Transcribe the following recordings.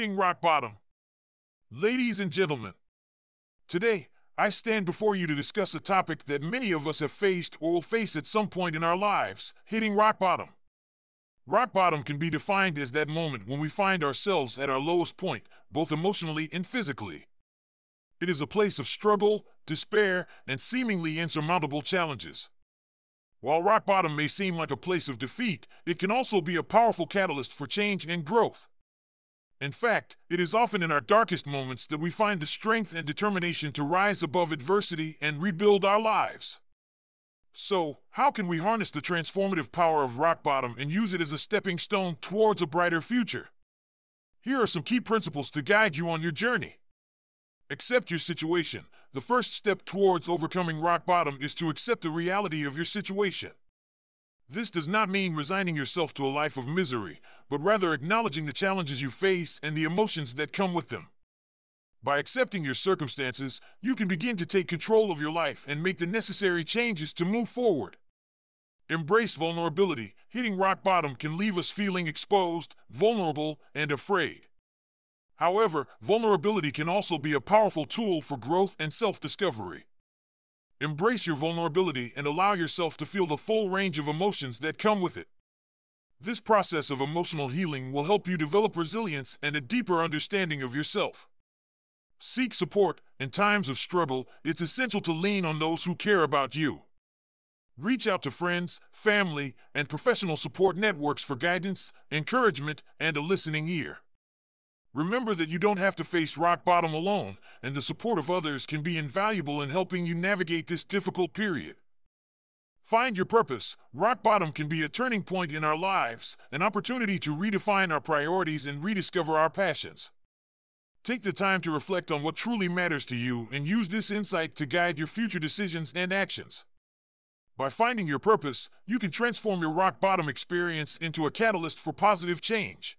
Hitting rock bottom. Ladies and gentlemen, today I stand before you to discuss a topic that many of us have faced or will face at some point in our lives hitting rock bottom. Rock bottom can be defined as that moment when we find ourselves at our lowest point, both emotionally and physically. It is a place of struggle, despair, and seemingly insurmountable challenges. While rock bottom may seem like a place of defeat, it can also be a powerful catalyst for change and growth. In fact, it is often in our darkest moments that we find the strength and determination to rise above adversity and rebuild our lives. So, how can we harness the transformative power of rock bottom and use it as a stepping stone towards a brighter future? Here are some key principles to guide you on your journey. Accept your situation. The first step towards overcoming rock bottom is to accept the reality of your situation. This does not mean resigning yourself to a life of misery, but rather acknowledging the challenges you face and the emotions that come with them. By accepting your circumstances, you can begin to take control of your life and make the necessary changes to move forward. Embrace vulnerability. Hitting rock bottom can leave us feeling exposed, vulnerable, and afraid. However, vulnerability can also be a powerful tool for growth and self discovery. Embrace your vulnerability and allow yourself to feel the full range of emotions that come with it. This process of emotional healing will help you develop resilience and a deeper understanding of yourself. Seek support. In times of struggle, it's essential to lean on those who care about you. Reach out to friends, family, and professional support networks for guidance, encouragement, and a listening ear. Remember that you don't have to face rock bottom alone, and the support of others can be invaluable in helping you navigate this difficult period. Find your purpose. Rock bottom can be a turning point in our lives, an opportunity to redefine our priorities and rediscover our passions. Take the time to reflect on what truly matters to you and use this insight to guide your future decisions and actions. By finding your purpose, you can transform your rock bottom experience into a catalyst for positive change.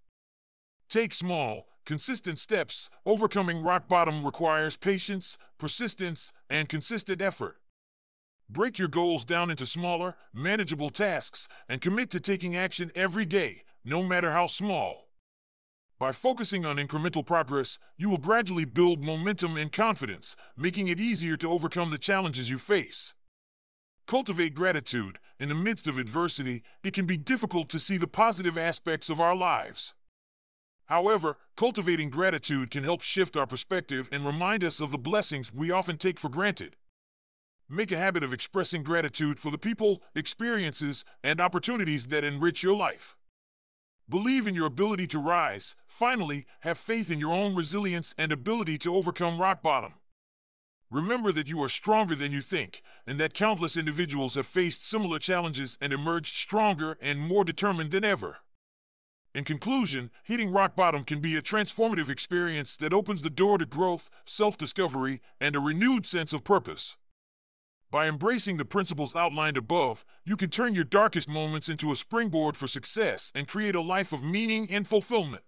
Take small, consistent steps. Overcoming rock bottom requires patience, persistence, and consistent effort. Break your goals down into smaller, manageable tasks and commit to taking action every day, no matter how small. By focusing on incremental progress, you will gradually build momentum and confidence, making it easier to overcome the challenges you face. Cultivate gratitude. In the midst of adversity, it can be difficult to see the positive aspects of our lives. However, cultivating gratitude can help shift our perspective and remind us of the blessings we often take for granted. Make a habit of expressing gratitude for the people, experiences, and opportunities that enrich your life. Believe in your ability to rise. Finally, have faith in your own resilience and ability to overcome rock bottom. Remember that you are stronger than you think, and that countless individuals have faced similar challenges and emerged stronger and more determined than ever. In conclusion, hitting rock bottom can be a transformative experience that opens the door to growth, self discovery, and a renewed sense of purpose. By embracing the principles outlined above, you can turn your darkest moments into a springboard for success and create a life of meaning and fulfillment.